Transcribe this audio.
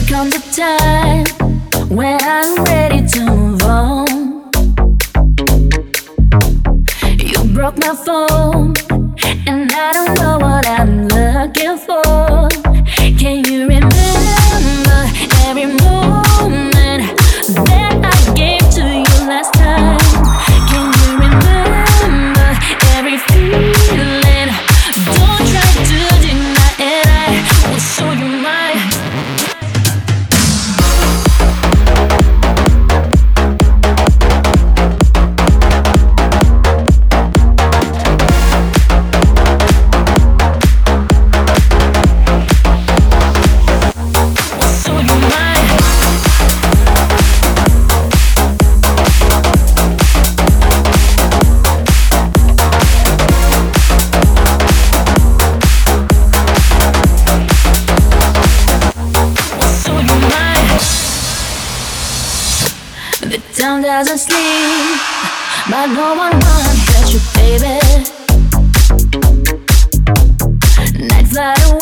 comes a time when I'm ready to move on. You broke my phone, and I don't Town doesn't sleep, but no one wants you, baby. Night fly away,